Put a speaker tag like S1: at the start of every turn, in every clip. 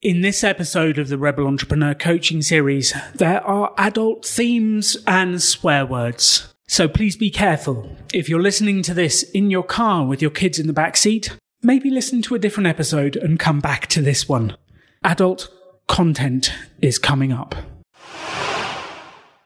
S1: In this episode of the Rebel Entrepreneur Coaching Series, there are adult themes and swear words. So please be careful. If you're listening to this in your car with your kids in the back seat, maybe listen to a different episode and come back to this one. Adult content is coming up.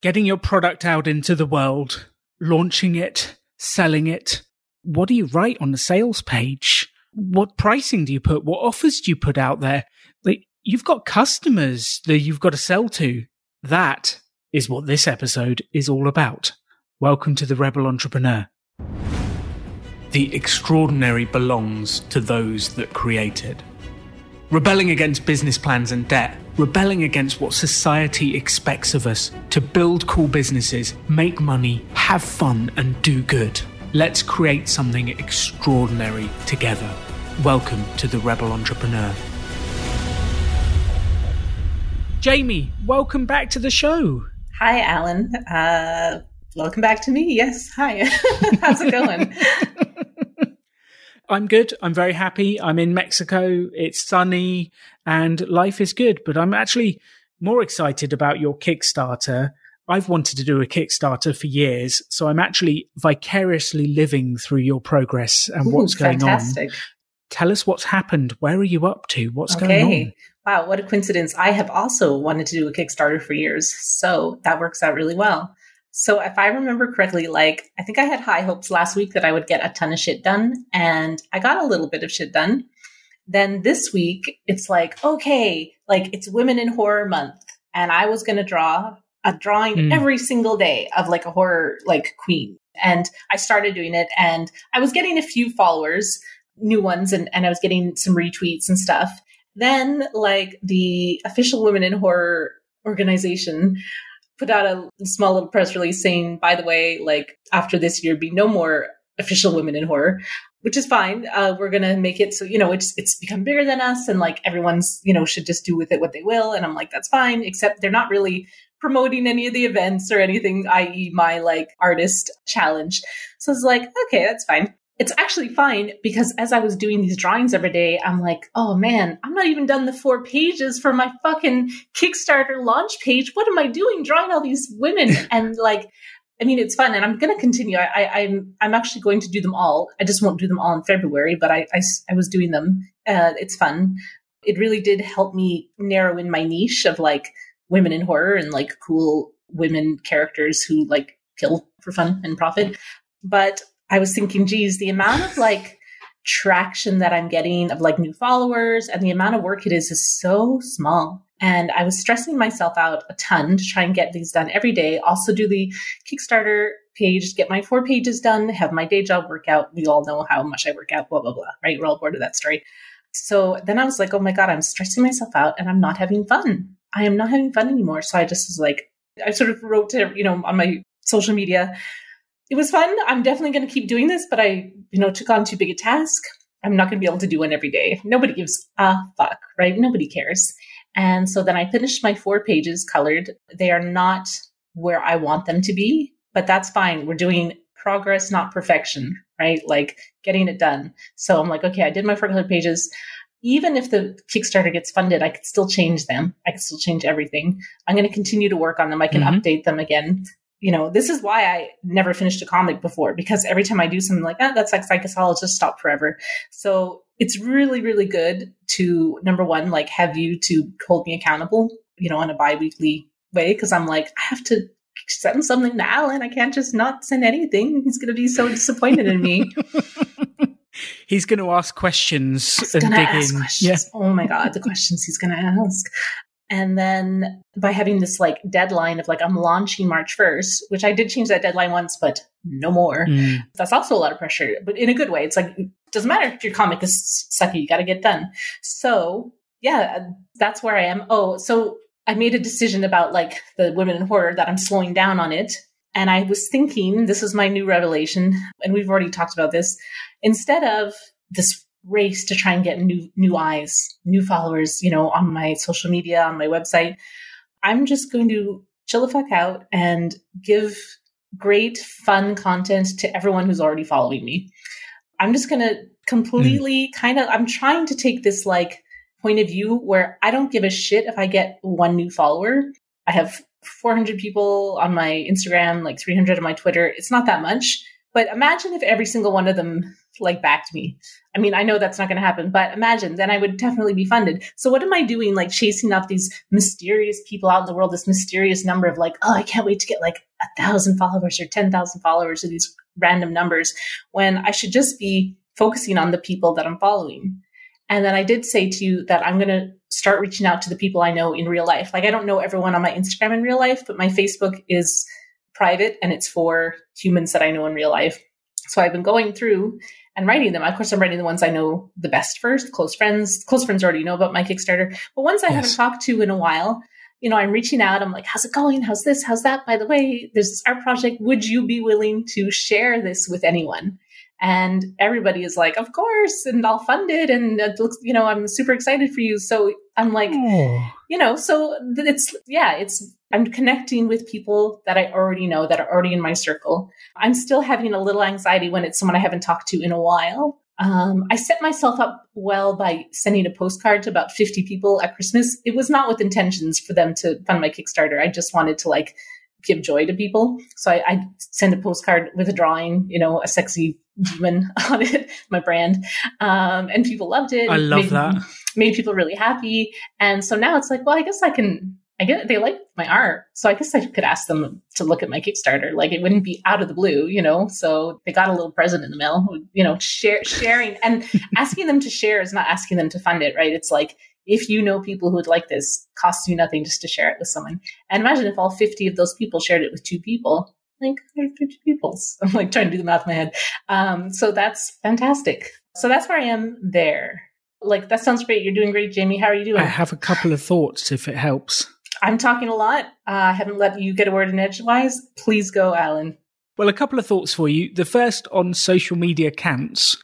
S1: Getting your product out into the world, launching it, selling it. What do you write on the sales page? What pricing do you put? What offers do you put out there? Like, you've got customers that you've got to sell to. That is what this episode is all about. Welcome to the Rebel Entrepreneur. The extraordinary belongs to those that create it. Rebelling against business plans and debt, rebelling against what society expects of us to build cool businesses, make money, have fun, and do good. Let's create something extraordinary together. Welcome to the Rebel Entrepreneur. Jaymie, welcome back to the show.
S2: Hi, Alan. Uh, welcome back to me. Yes. Hi. How's it going?
S1: I'm good. I'm very happy. I'm in Mexico. It's sunny and life is good, but I'm actually more excited about your Kickstarter. I've wanted to do a Kickstarter for years, so I'm actually vicariously living through your progress and
S2: Ooh,
S1: what's going
S2: fantastic.
S1: on. Tell us what's happened. Where are you up to? What's
S2: okay.
S1: going on?
S2: Wow, what a coincidence. I have also wanted to do a Kickstarter for years. So that works out really well. So if I remember correctly, like I think I had high hopes last week that I would get a ton of shit done and I got a little bit of shit done. Then this week it's like, okay, like it's women in horror month and I was going to draw a drawing
S1: Mm.
S2: every single day of like a horror like queen. And I started doing it and I was getting a few followers, new ones and and I was getting some retweets and stuff. Then like the official women in horror organization put out a small little press release saying, by the way, like after this year, be no more official women in horror, which is fine. Uh, we're gonna make it so you know it's it's become bigger than us, and like everyone's you know should just do with it what they will. And I'm like, that's fine, except they're not really promoting any of the events or anything, i.e., my like artist challenge. So it's like, okay, that's fine. It's actually fine because as I was doing these drawings every day, I'm like, oh man, I'm not even done the four pages for my fucking Kickstarter launch page. What am I doing drawing all these women? and like, I mean, it's fun, and I'm going to continue. I, I, I'm I'm actually going to do them all. I just won't do them all in February, but I I was doing them. Uh, it's fun. It really did help me narrow in my niche of like women in horror and like cool women characters who like kill for fun and profit. But I was thinking, geez, the amount of like traction that I'm getting of like new followers and the amount of work it is is so small. And I was stressing myself out a ton to try and get these done every day. Also do the Kickstarter page, get my four pages done, have my day job work out. We all know how much I work out, blah, blah, blah, right? We're all bored of that story. So then I was like, oh my God, I'm stressing myself out and I'm not having fun. I am not having fun anymore. So I just was like, I sort of wrote to, you know, on my social media, it was fun. I'm definitely going to keep doing this, but I, you know, took on too big a task. I'm not going to be able to do one every day. Nobody gives a fuck, right? Nobody cares. And so then I finished my four pages colored. They are not where I want them to be, but that's fine. We're doing progress, not perfection, right? Like getting it done. So I'm like, okay, I did my four colored pages. Even if the Kickstarter gets funded, I could still change them. I could still change everything. I'm going to continue to work on them. I can
S1: Mhm.
S2: update them again you know, this is why I never finished a comic before because every time I do something like that, that's like, I'll just stop forever. So it's really, really good to number one, like have you to hold me accountable, you know, on a bi-weekly way. Cause I'm like, I have to send something to Alan. I can't just not send anything. He's going to be so disappointed in me.
S1: He's going to ask questions
S2: He's
S1: and
S2: gonna
S1: dig
S2: ask
S1: in.
S2: questions. Oh my god, the questions he's gonna ask. And then by having this like deadline of like I'm launching March 1st, which I did change that deadline once, but no more.
S1: Mm.
S2: That's also a lot of pressure, but in a good way. It's like it doesn't matter if your comic is sucky, you got to get done. So yeah, that's where I am. Oh, so I made a decision about like the women in horror that I'm slowing down on it. And I was thinking, this is my new revelation, and we've already talked about this. Instead of this race to try and get new new eyes, new followers, you know, on my social media, on my website, I'm just going to chill the fuck out and give great fun content to everyone who's already following me. I'm just going to completely hmm. kind of I'm trying to take this like point of view where I don't give a shit if I get one new follower. I have 400 people on my Instagram, like 300 on my Twitter. It's not that much. But imagine if every single one of them like backed me. I mean, I know that's not going to happen, but imagine then I would definitely be funded. So what am I doing? Like chasing up these mysterious people out in the world, this mysterious number of like, oh, I can't wait to get like a thousand followers or 10,000 followers or these random numbers when I should just be focusing on the people that I'm following. And then I did say to you that I'm going to start reaching out to the people I know in real life. Like I don't know everyone on my Instagram in real life, but my Facebook is private and it's for humans that I know in real life. So I've been going through and writing them. Of course, I'm writing the ones I know the best first, close friends. Close friends already know about my Kickstarter, but ones I yes. haven't talked to in a while. You know, I'm reaching out. I'm like, how's it going? How's this? How's that? By the way, there's this art project. Would you be willing to share this with anyone? And everybody is like, of course, and I'll fund it. And it looks, you know, I'm super excited for you. So I'm like, oh. you know, so it's, yeah, it's, I'm connecting with people that I already know that are already in my circle. I'm still having a little anxiety when it's someone I haven't talked to in a while. Um, I set myself up well by sending a postcard to about 50 people at Christmas. It was not with intentions for them to fund my Kickstarter. I just wanted to like give joy to people. So I, I sent a postcard with a drawing, you know, a sexy demon on it, my brand. Um, and people loved it.
S1: I love
S2: made,
S1: that.
S2: Made people really happy. And so now it's like, well, I guess I can, I get they like my art. So I guess I could ask them to look at my Kickstarter. Like it wouldn't be out of the blue, you know? So they got a little present in the mail, you know, share, sharing and asking them to share is not asking them to fund it, right? It's like, if you know people who would like this, costs you nothing just to share it with someone. And imagine if all 50 of those people shared it with two people, like 150 people. I'm like trying to do the math in my head. Um, so that's fantastic. So that's where I am there. Like that sounds great. You're doing great, Jaymie. How are you doing? I
S1: have a couple of thoughts if it helps.
S2: I'm talking a lot. Uh, I haven't let you get a word in edgewise. Please go, Alan.
S1: Well, a couple of thoughts for you. The first on social media counts.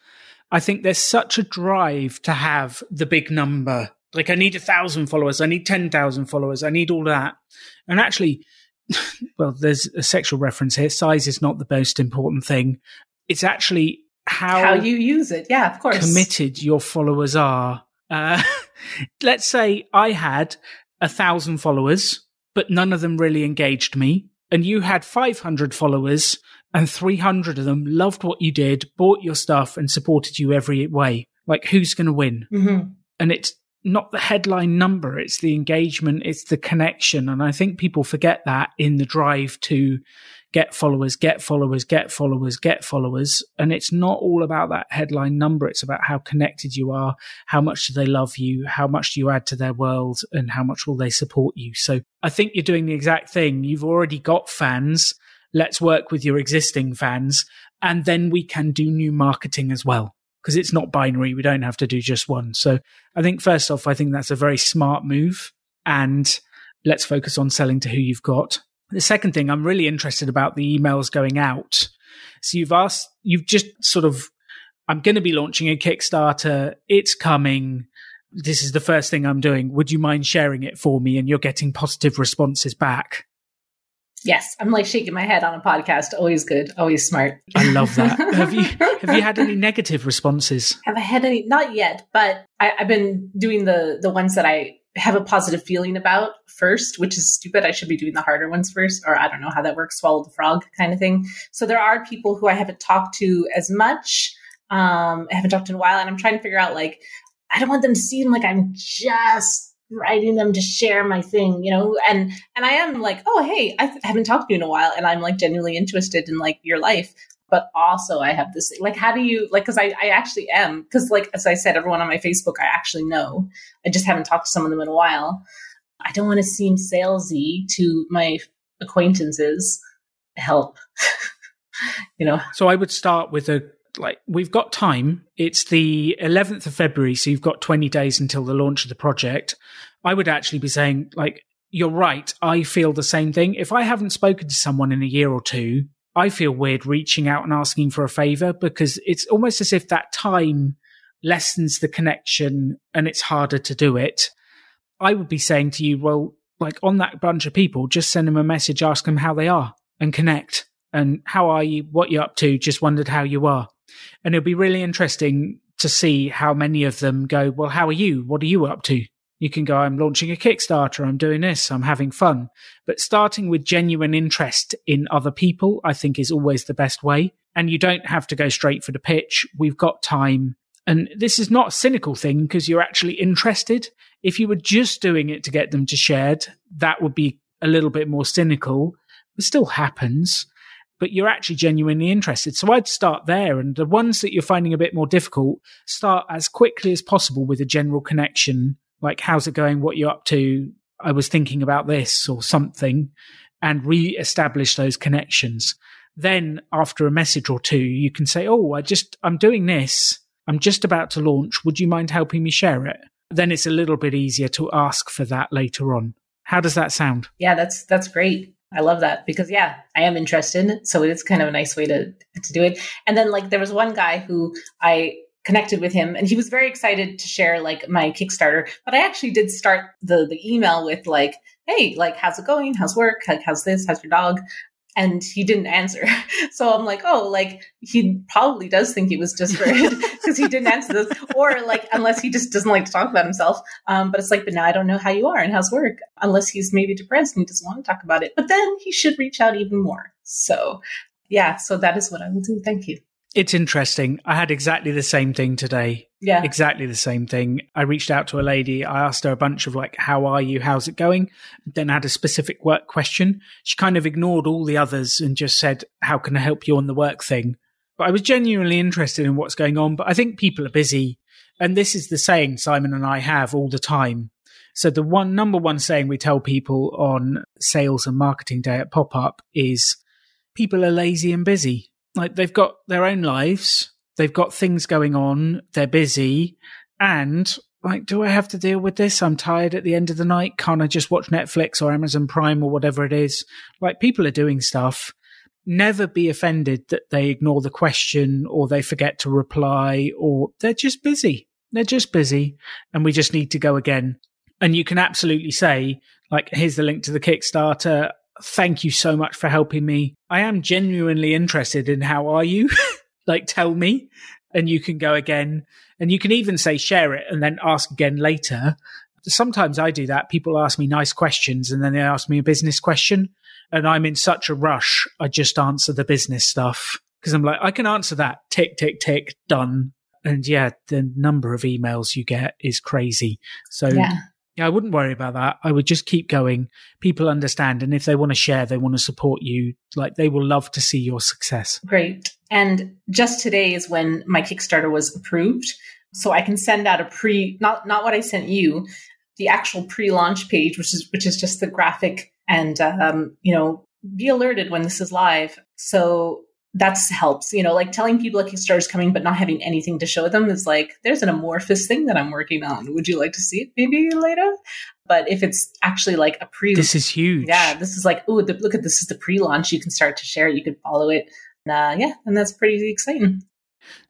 S1: I think there's such a drive to have the big number. Like, I need a thousand followers. I need 10,000 followers. I need all that. And actually, well, there's a sexual reference here. Size is not the most important thing. It's actually how,
S2: how you use it. Yeah, of course.
S1: Committed your followers are. Uh, let's say I had a thousand followers, but none of them really engaged me. And you had 500 followers and 300 of them loved what you did, bought your stuff and supported you every way. Like who's going to win? Mm-hmm. And it's not the headline number, it's the engagement, it's the connection. And I think people forget that in the drive to get followers, get followers, get followers, get followers. And it's not all about that headline number. It's about how connected you are, how much do they love you, how much do you add to their world, and how much will they support you. So I think you're doing the exact thing. You've already got fans. Let's work with your existing fans. And then we can do new marketing as well because it's not binary. We don't have to do just one. So I think first off, I think that's a very smart move and let's focus on selling to who you've got. The second thing I'm really interested about the emails going out. So you've asked, you've just sort of, I'm going to be launching a Kickstarter. It's coming. This is the first thing I'm doing. Would you mind sharing it for me? And you're getting positive responses back.
S2: Yes, I'm like shaking my head on a podcast. Always good, always smart.
S1: I love that. have you have you had any negative responses?
S2: Have I had any? Not yet, but I, I've been doing the the ones that I have a positive feeling about first, which is stupid. I should be doing the harder ones first, or I don't know how that works, swallow the frog kind of thing. So there are people who I haven't talked to as much. Um, I haven't talked in a while, and I'm trying to figure out like I don't want them to seem like I'm just writing them to share my thing, you know, and and I am like, oh hey, I haven't talked to you in a while, and I'm like genuinely interested in like your life, but also I have this like, how do you like? Because I I actually am because like as I said, everyone on my Facebook I actually know. I just haven't talked to some of them in a while. I don't want to seem salesy to my acquaintances. Help, you know.
S1: So I would start with a like we've got time. It's the 11th of February, so you've got 20 days until the launch of the project. I would actually be saying like you're right. I feel the same thing. If I haven't spoken to someone in a year or two, I feel weird reaching out and asking for a favor because it's almost as if that time lessens the connection and it's harder to do it. I would be saying to you, well, like on that bunch of people, just send them a message, ask them how they are and connect. And how are you? What you're up to? Just wondered how you are. And it'll be really interesting to see how many of them go, Well, how are you? What are you up to? You can go, I'm launching a Kickstarter, I'm doing this, I'm having fun. But starting with genuine interest in other people, I think is always the best way. And you don't have to go straight for the pitch. We've got time. And this is not a cynical thing because you're actually interested. If you were just doing it to get them to shared, that would be a little bit more cynical. It still happens, but you're actually genuinely interested. So I'd start there. And the ones that you're finding a bit more difficult, start as quickly as possible with a general connection like how's it going? What you're up to? I was thinking about this or something and re-establish those connections. Then after a message or two you can say oh i just i'm doing this. I'm just about to launch. Would you mind helping me share it? Then it's a little bit easier to ask for that later on. How does that sound?
S2: Yeah that's that's great. I love that because yeah, I am interested. So it's kind of a nice way to to do it. And then like there was one guy who I connected with him and he was very excited to share like my Kickstarter. But I actually did start the the email with like, hey, like how's it going? How's work? Like, how's this? How's your dog? And he didn't answer. So I'm like, oh, like he probably does think it was just for because he didn't answer this. Or like unless he just doesn't like to talk about himself. Um, but it's like, but now I don't know how you are and how's work. Unless he's maybe depressed and he doesn't want to talk about it. But then he should reach out even more. So yeah, so that is what I will do. Thank you.
S1: It's interesting. I had exactly the same thing today.
S2: Yeah.
S1: Exactly the same thing. I reached out to a lady. I asked her a bunch of like, how are you? How's it going? Then I had a specific work question. She kind of ignored all the others and just said, how can I help you on the work thing? But I was genuinely interested in what's going on. But I think people are busy. And this is the saying Simon and I have all the time. So the one number one saying we tell people on sales and marketing day at pop up is people are lazy and busy like they've got their own lives, they've got things going on, they're busy, and like, do I have to deal with this? I'm tired at the end of the night. Can't I just watch Netflix or Amazon Prime or whatever it is? Like, people are doing stuff. Never be offended that they ignore the question or they forget to reply or they're just busy. They're just busy and we just need to go again. And you can absolutely say, like, here's the link to the Kickstarter thank you so much for helping me. I am genuinely interested in how are you? like, tell me. And you can go again. And you can even say share it and then ask again later. Sometimes I do that. People ask me nice questions and then they ask me a business question. And I'm in such a rush. I just answer the business stuff because I'm like, I can answer that. Tick, tick, tick, done. And yeah, the number of emails you get is crazy. So yeah. Yeah, I wouldn't worry about that. I would just keep going. People understand. And if they want to share, they want to support you, like they will love to see your success.
S2: Great. And just today is when my Kickstarter was approved. So I can send out a pre, not, not what I sent you, the actual pre-launch page, which is, which is just the graphic and, um, you know, be alerted when this is live. So that's helps. You know, like telling people a Kickstarter is coming, but not having anything to show them is like, there's an amorphous thing that I'm working on. Would you like to see it maybe later? But if it's actually like a pre,
S1: this is huge.
S2: Yeah, this is like, oh, look at this is the pre-launch. You can start to share it. You can follow it. And, uh, yeah, and that's pretty exciting.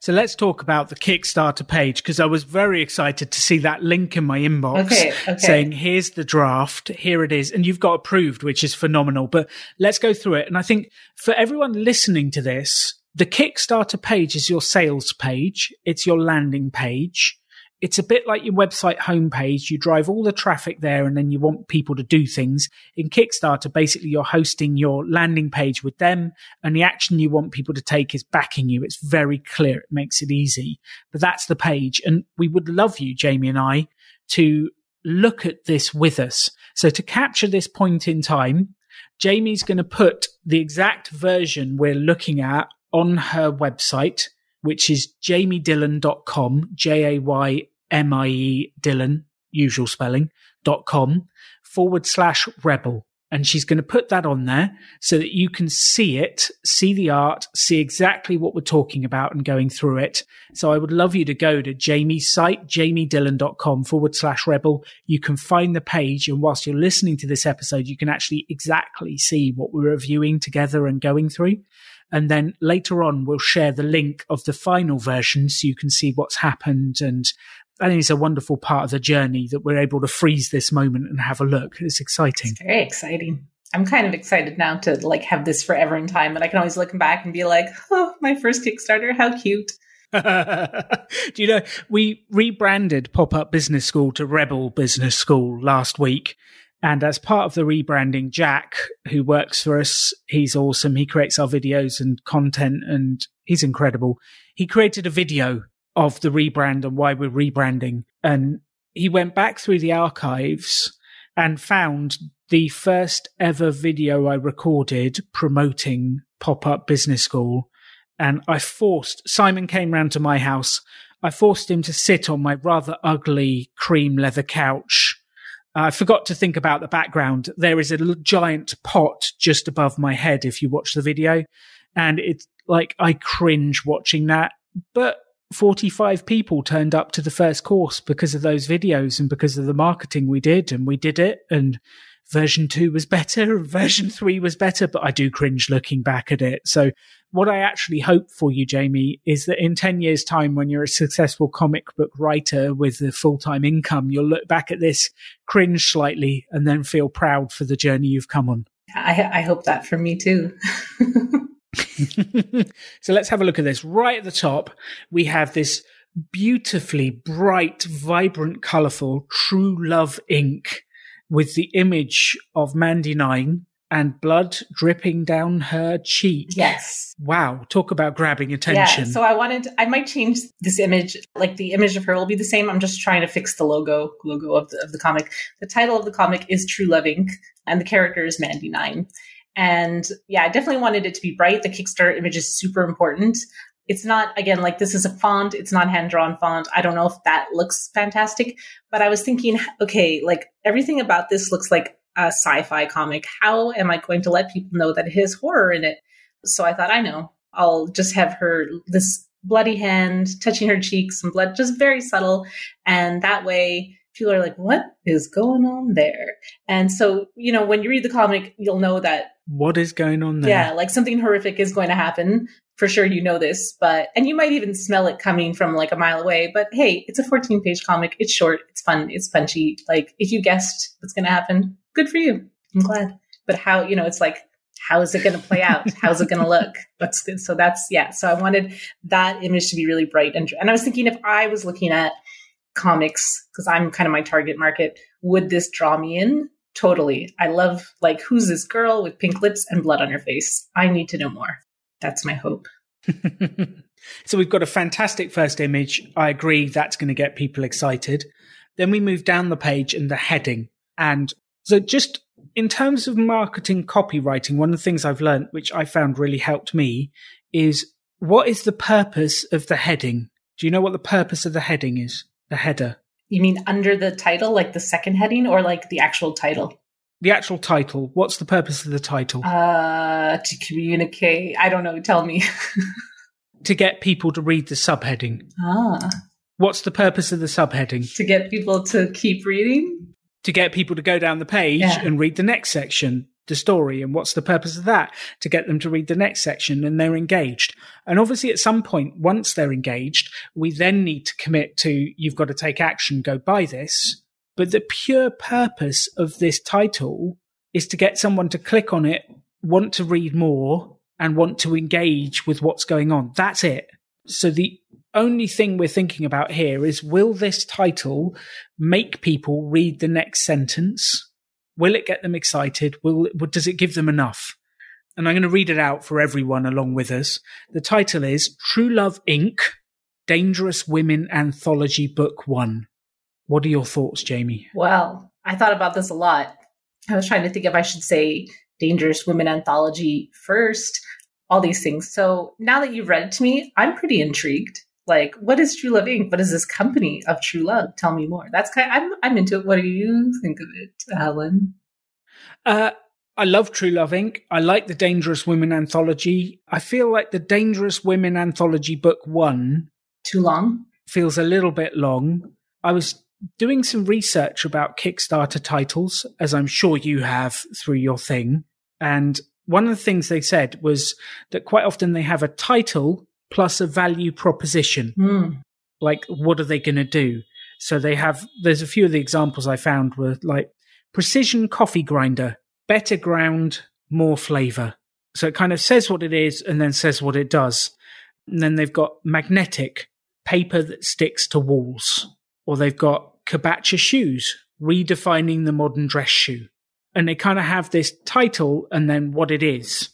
S1: So let's talk about the Kickstarter page because I was very excited to see that link in my inbox
S2: okay, okay.
S1: saying, here's the draft, here it is. And you've got approved, which is phenomenal. But let's go through it. And I think for everyone listening to this, the Kickstarter page is your sales page. It's your landing page it's a bit like your website homepage. You drive all the traffic there and then you want people to do things. In Kickstarter, basically you're hosting your landing page with them and the action you want people to take is backing you. It's very clear. It makes it easy, but that's the page. And we would love you, Jaymie and I, to look at this with us. So to capture this point in time, Jaymie's going to put the exact version we're looking at on her website which is jaymiedillon.com, J A Y M I E Dillon, usual spelling, dot com forward slash rebel. And she's going to put that on there so that you can see it, see the art, see exactly what we're talking about and going through it. So I would love you to go to Jaymie's site, jaymiedillon.com forward slash rebel. You can find the page. And whilst you're listening to this episode, you can actually exactly see what we're reviewing together and going through. And then later on, we'll share the link of the final version so you can see what's happened. And I think it's a wonderful part of the journey that we're able to freeze this moment and have a look. It's exciting.
S2: It's very exciting. I'm kind of excited now to like have this forever in time, and I can always look back and be like, "Oh, my first Kickstarter, how cute!"
S1: Do you know we rebranded Pop Up Business School to Rebel Business School last week? And as part of the rebranding, Jack, who works for us, he's awesome. He creates our videos and content and he's incredible. He created a video of the rebrand and why we're rebranding. And he went back through the archives and found the first ever video I recorded promoting Pop Up Business School. And I forced, Simon came round to my house. I forced him to sit on my rather ugly cream leather couch. I forgot to think about the background. There is a giant pot just above my head if you watch the video. And it's like, I cringe watching that. But 45 people turned up to the first course because of those videos and because of the marketing we did. And we did it. And version two was better, version three was better, but I do cringe looking back at it. So what I actually hope for you, Jaymie, is that in 10 years time, when you're a successful comic book writer with a full time income, you'll look back at this, cringe slightly, and then feel proud for the journey you've come on.
S2: I, I hope that for me too.
S1: so let's have a look at this. Right at the top, we have this beautifully bright, vibrant, colorful True Love Inc with the image of Mandy Nine and blood dripping down her cheek.
S2: Yes.
S1: Wow. Talk about grabbing attention.
S2: Yeah. So I wanted, I might change this image. Like the image of her will be the same. I'm just trying to fix the logo, logo of the, of the comic. The title of the comic is True Love Inc and the character is Mandy Nine. And yeah, I definitely wanted it to be bright. The Kickstarter image is super important. It's not, again, like this is a font. It's not hand drawn font. I don't know if that looks fantastic, but I was thinking, okay, like everything about this looks like a sci-fi comic. How am I going to let people know that it has horror in it? So I thought, I know, I'll just have her this bloody hand touching her cheeks and blood, just very subtle, and that way people are like, "What is going on there?" And so, you know, when you read the comic, you'll know that
S1: what is going on there.
S2: Yeah, like something horrific is going to happen. For sure, you know this, but and you might even smell it coming from like a mile away. But hey, it's a 14 page comic. It's short. It's fun. It's punchy. Like if you guessed what's going to happen, good for you. I'm glad. But how, you know, it's like, how is it going to play out? How's it going to look? That's good. So that's, yeah. So I wanted that image to be really bright. And, and I was thinking if I was looking at comics, because I'm kind of my target market, would this draw me in? Totally. I love, like, who's this girl with pink lips and blood on her face? I need to know more. That's my hope.
S1: so we've got a fantastic first image. I agree that's going to get people excited. Then we move down the page and the heading. And so just in terms of marketing copywriting, one of the things I've learned, which I found really helped me, is what is the purpose of the heading? Do you know what the purpose of the heading is? The header.
S2: You mean under the title, like the second heading, or like the actual title?
S1: The actual title. What's the purpose of the title?
S2: Uh, to communicate. I don't know. Tell me.
S1: to get people to read the subheading.
S2: Ah.
S1: What's the purpose of the subheading?
S2: To get people to keep reading?
S1: to get people to go down the page yeah. and read the next section, the story. And what's the purpose of that? To get them to read the next section and they're engaged. And obviously, at some point, once they're engaged, we then need to commit to you've got to take action, go buy this. But the pure purpose of this title is to get someone to click on it, want to read more, and want to engage with what's going on. That's it. So the only thing we're thinking about here is will this title make people read the next sentence? Will it get them excited? Will does it give them enough? And I'm going to read it out for everyone along with us. The title is True Love Inc. Dangerous Women Anthology Book One. What are your thoughts, Jaymie?
S2: Well, I thought about this a lot. I was trying to think if I should say Dangerous Women Anthology first, all these things. So now that you've read it to me, I'm pretty intrigued like what is true love inc what is this company of true love tell me more that's kind of, I'm, I'm into it what do you think of it Alan
S1: uh I love True Love Inc. I like the Dangerous Women anthology. I feel like the Dangerous Women anthology book one
S2: too long
S1: feels a little bit long. I was doing some research about Kickstarter titles, as I'm sure you have through your thing. And one of the things they said was that quite often they have a title plus a value proposition.
S2: Mm.
S1: Like, what are they going to do? So they have, there's a few of the examples I found were like precision coffee grinder, better ground, more flavor. So it kind of says what it is and then says what it does. And then they've got magnetic, paper that sticks to walls. Or they've got Kabacha shoes, redefining the modern dress shoe. And they kind of have this title and then what it is.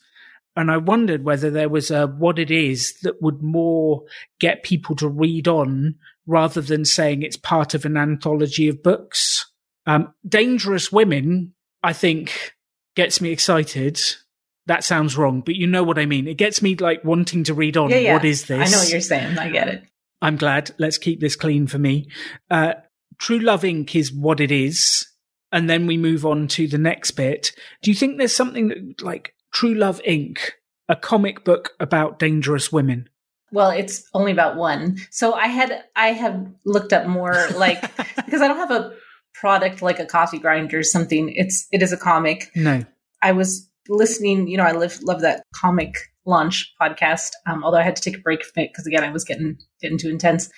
S1: And I wondered whether there was a what it is that would more get people to read on rather than saying it's part of an anthology of books. Um, Dangerous Women, I think, gets me excited. That sounds wrong, but you know what I mean. It gets me like wanting to read on.
S2: Yeah, yeah.
S1: What is this?
S2: I know what you're saying. I get it.
S1: I'm glad. Let's keep this clean for me. Uh, True Love Inc. is what it is. And then we move on to the next bit. Do you think there's something that, like True Love Inc., a comic book about dangerous women?
S2: Well, it's only about one. So I had I have looked up more like because I don't have a product like a coffee grinder or something. It's it is a comic.
S1: No.
S2: I was listening, you know, I live, love that comic launch podcast. Um, although I had to take a break from it because again, I was getting getting too intense.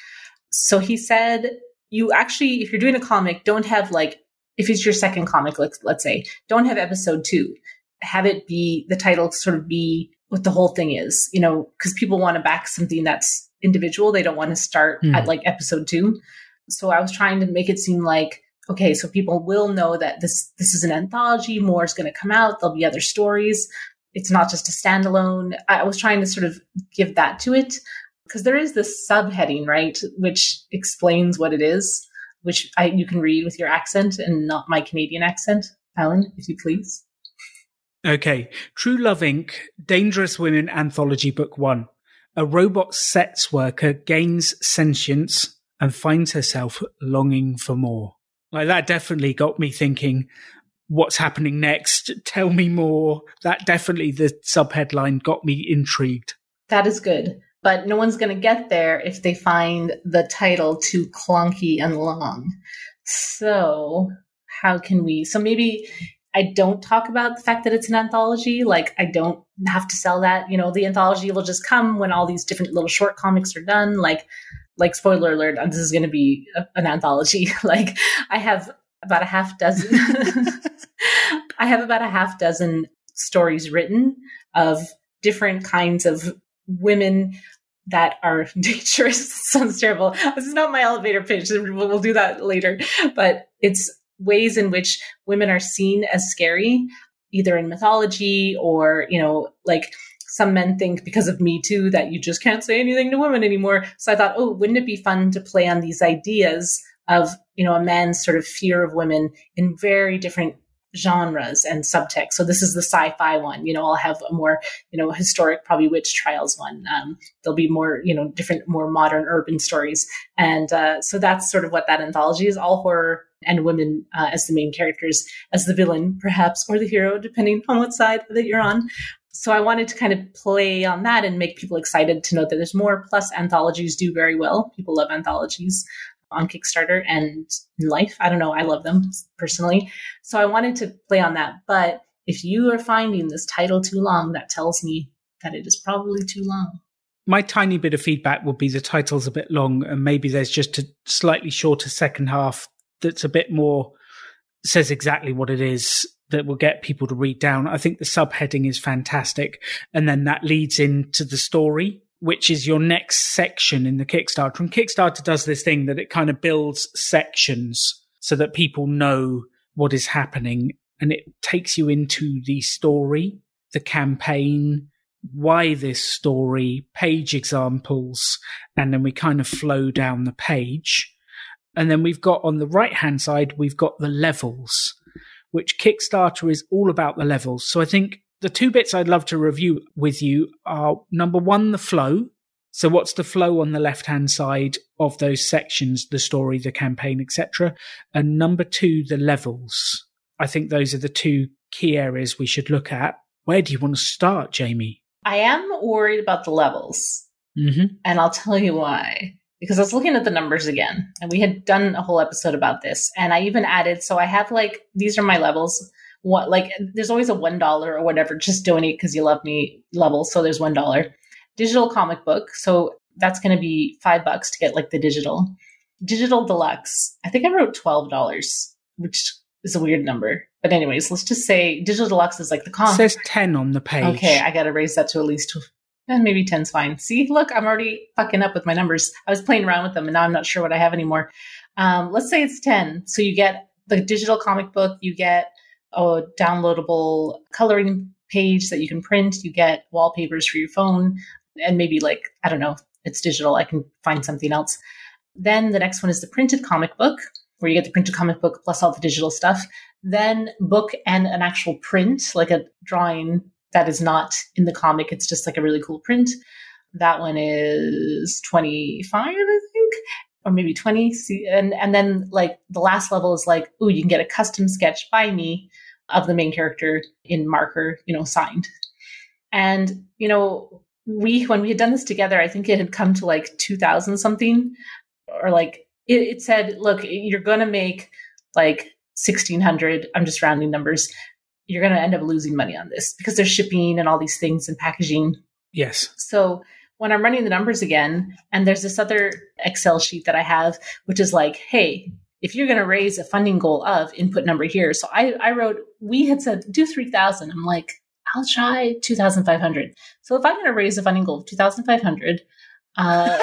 S2: So he said, you actually, if you're doing a comic, don't have like if it's your second comic, let's let's say, don't have episode two. Have it be the title sort of be what the whole thing is, you know, because people want to back something that's individual. They don't want to start mm. at like episode two. So I was trying to make it seem like okay, so people will know that this this is an anthology. More is going to come out. There'll be other stories. It's not just a standalone. I was trying to sort of give that to it because there is this subheading, right, which explains what it is, which I, you can read with your accent and not my Canadian accent, Alan, if you please.
S1: Okay, True Love Inc. Dangerous Women Anthology Book One. A robot sex worker gains sentience and finds herself longing for more. Like that definitely got me thinking, what's happening next? Tell me more. That definitely, the subheadline got me intrigued.
S2: That is good. But no one's going to get there if they find the title too clunky and long. So, how can we? So, maybe I don't talk about the fact that it's an anthology. Like, I don't have to sell that. You know, the anthology will just come when all these different little short comics are done. Like, like spoiler alert, uh, this is going to be a, an anthology. like, I have about a half dozen. I have about a half dozen stories written of different kinds of women that are dangerous. sounds terrible. This is not my elevator pitch. We'll do that later. But it's ways in which women are seen as scary, either in mythology or, you know, like some men think because of Me Too that you just can't say anything to women anymore. So I thought, oh, wouldn't it be fun to play on these ideas of, you know, a man's sort of fear of women in very different genres and subtext. So this is the sci-fi one. You know, I'll have a more, you know, historic, probably witch trials one. Um, there'll be more, you know, different, more modern urban stories. And uh, so that's sort of what that anthology is: all horror and women uh, as the main characters, as the villain, perhaps, or the hero, depending on what side that you're on. So I wanted to kind of play on that and make people excited to know that there's more. Plus, anthologies do very well. People love anthologies on Kickstarter and life. I don't know. I love them personally. So I wanted to play on that. But if you are finding this title too long, that tells me that it is probably too long.
S1: My tiny bit of feedback would be the title's a bit long, and maybe there's just a slightly shorter second half that's a bit more says exactly what it is that will get people to read down. I think the subheading is fantastic. And then that leads into the story which is your next section in the Kickstarter. And Kickstarter does this thing that it kind of builds sections so that people know what is happening and it takes you into the story, the campaign, why this story, page examples, and then we kind of flow down the page. And then we've got on the right hand side, we've got the levels, which Kickstarter is all about the levels. So I think the two bits I'd love to review with you are number one, the flow. So what's the flow on the left hand side of those sections, the story, the campaign, etc. And number two, the levels. I think those are the two key areas we should look at. Where do you want to start, Jaymie?
S2: I am worried about the levels.
S1: Mm-hmm.
S2: And I'll tell you why. Because I was looking at the numbers again, and we had done a whole episode about this. And I even added, so I have like, these are my levels what like there's always a one dollar or whatever just donate because you love me level so there's one dollar digital comic book so that's going to be five bucks to get like the digital digital deluxe i think i wrote twelve dollars which is a weird number but anyways let's just say digital deluxe is like the comic
S1: says 10 on the page
S2: okay i gotta raise that to at least And maybe 10's fine. See, look, I'm already fucking up with my numbers. I was playing around with them and now I'm not sure what I have anymore. Um, let's say it's 10. So you get the digital comic book, you get a downloadable coloring page that you can print, you get wallpapers for your phone, and maybe like, I don't know, it's digital. I can find something else. Then the next one is the printed comic book, where you get the printed comic book plus all the digital stuff. Then book and an actual print, like a drawing that is not in the comic. It's just like a really cool print. That one is 25, I think, or maybe 20. And, and then like the last level is like, oh you can get a custom sketch by me of the main character in marker, you know, signed. And, you know, we, when we had done this together, I think it had come to like 2000 something or like it, it said, look, you're going to make like 1600. I'm just rounding numbers. You're going to end up losing money on this because there's shipping and all these things and packaging.
S1: Yes.
S2: So when I'm running the numbers again, and there's this other Excel sheet that I have, which is like, hey, if you're going to raise a funding goal of input number here. So I, I wrote, we had said do 3,000. I'm like, I'll try 2,500. So if I'm going to raise a funding goal of 2,500, uh,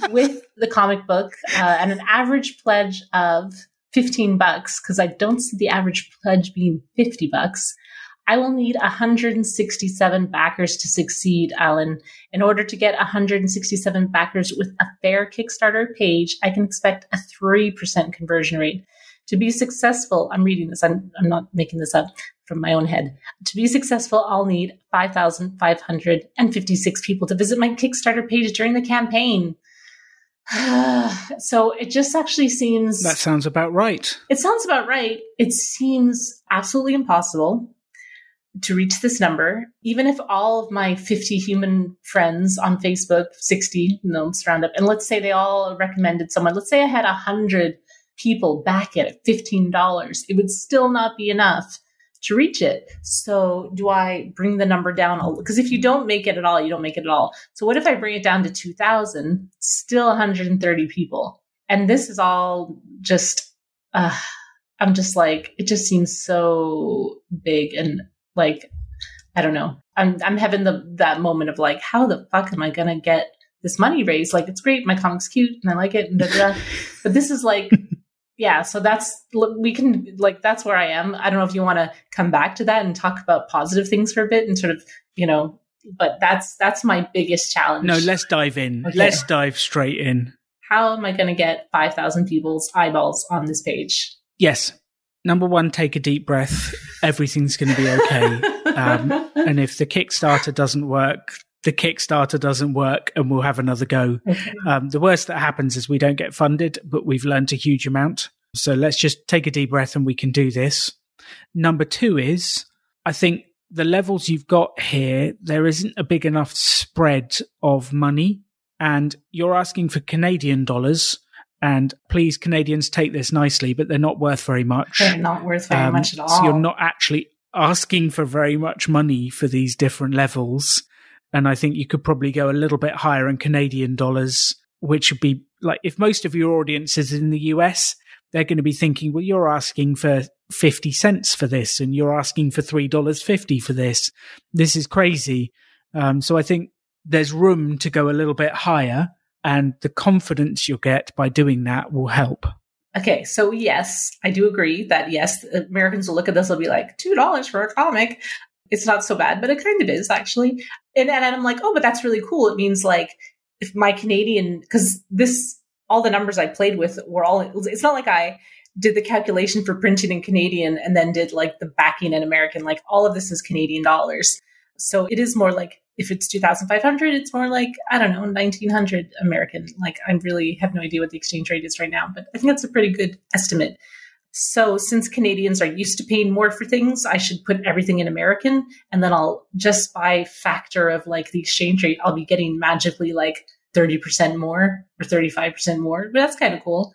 S2: with the comic book uh, and an average pledge of 15 bucks, because I don't see the average pledge being 50 bucks. I will need 167 backers to succeed, Alan. In order to get 167 backers with a fair Kickstarter page, I can expect a 3% conversion rate. To be successful, I'm reading this, I'm, I'm not making this up from my own head. To be successful, I'll need 5,556 people to visit my Kickstarter page during the campaign. so it just actually seems.
S1: That sounds about right.
S2: It sounds about right. It seems absolutely impossible to reach this number, even if all of my 50 human friends on Facebook, 60, no, let's round up, and let's say they all recommended someone, let's say I had 100 people back it at $15, it would still not be enough to reach it. So do I bring the number down? Because if you don't make it at all, you don't make it at all. So what if I bring it down to 2000, still 130 people? And this is all just, uh, I'm just like, it just seems so big and like, I don't know. I'm, I'm having the, that moment of like, how the fuck am I going to get this money raised? Like, it's great. My comic's cute and I like it. And da, da, da. but this is like, yeah, so that's we can like that's where I am. I don't know if you want to come back to that and talk about positive things for a bit and sort of, you know, but that's that's my biggest challenge.
S1: No, let's dive in. Okay. Let's dive straight in.
S2: How am I going to get 5,000 people's eyeballs on this page?
S1: Yes. Number 1, take a deep breath. Everything's going to be okay. um, and if the Kickstarter doesn't work, the Kickstarter doesn't work and we'll have another go. Okay. Um, the worst that happens is we don't get funded, but we've learned a huge amount. So let's just take a deep breath and we can do this. Number two is I think the levels you've got here, there isn't a big enough spread of money. And you're asking for Canadian dollars. And please, Canadians, take this nicely, but they're not worth very much.
S2: They're not worth very um, much at all. So
S1: you're not actually asking for very much money for these different levels. And I think you could probably go a little bit higher in Canadian dollars, which would be like if most of your audience is in the US, they're going to be thinking, well, you're asking for 50 cents for this and you're asking for $3.50 for this. This is crazy. Um, so I think there's room to go a little bit higher and the confidence you'll get by doing that will help.
S2: Okay, so yes, I do agree that yes, Americans will look at this will be like two dollars for a comic it's not so bad, but it kind of is actually. And, and I'm like, oh, but that's really cool. It means like if my Canadian, because this, all the numbers I played with were all, it's not like I did the calculation for printing in Canadian and then did like the backing in American. Like all of this is Canadian dollars. So it is more like if it's 2500 it's more like i don't know 1900 american like i really have no idea what the exchange rate is right now but i think that's a pretty good estimate so since Canadians are used to paying more for things, I should put everything in American and then I'll just by factor of like the exchange rate, I'll be getting magically like 30% more or 35% more. But that's kind of cool.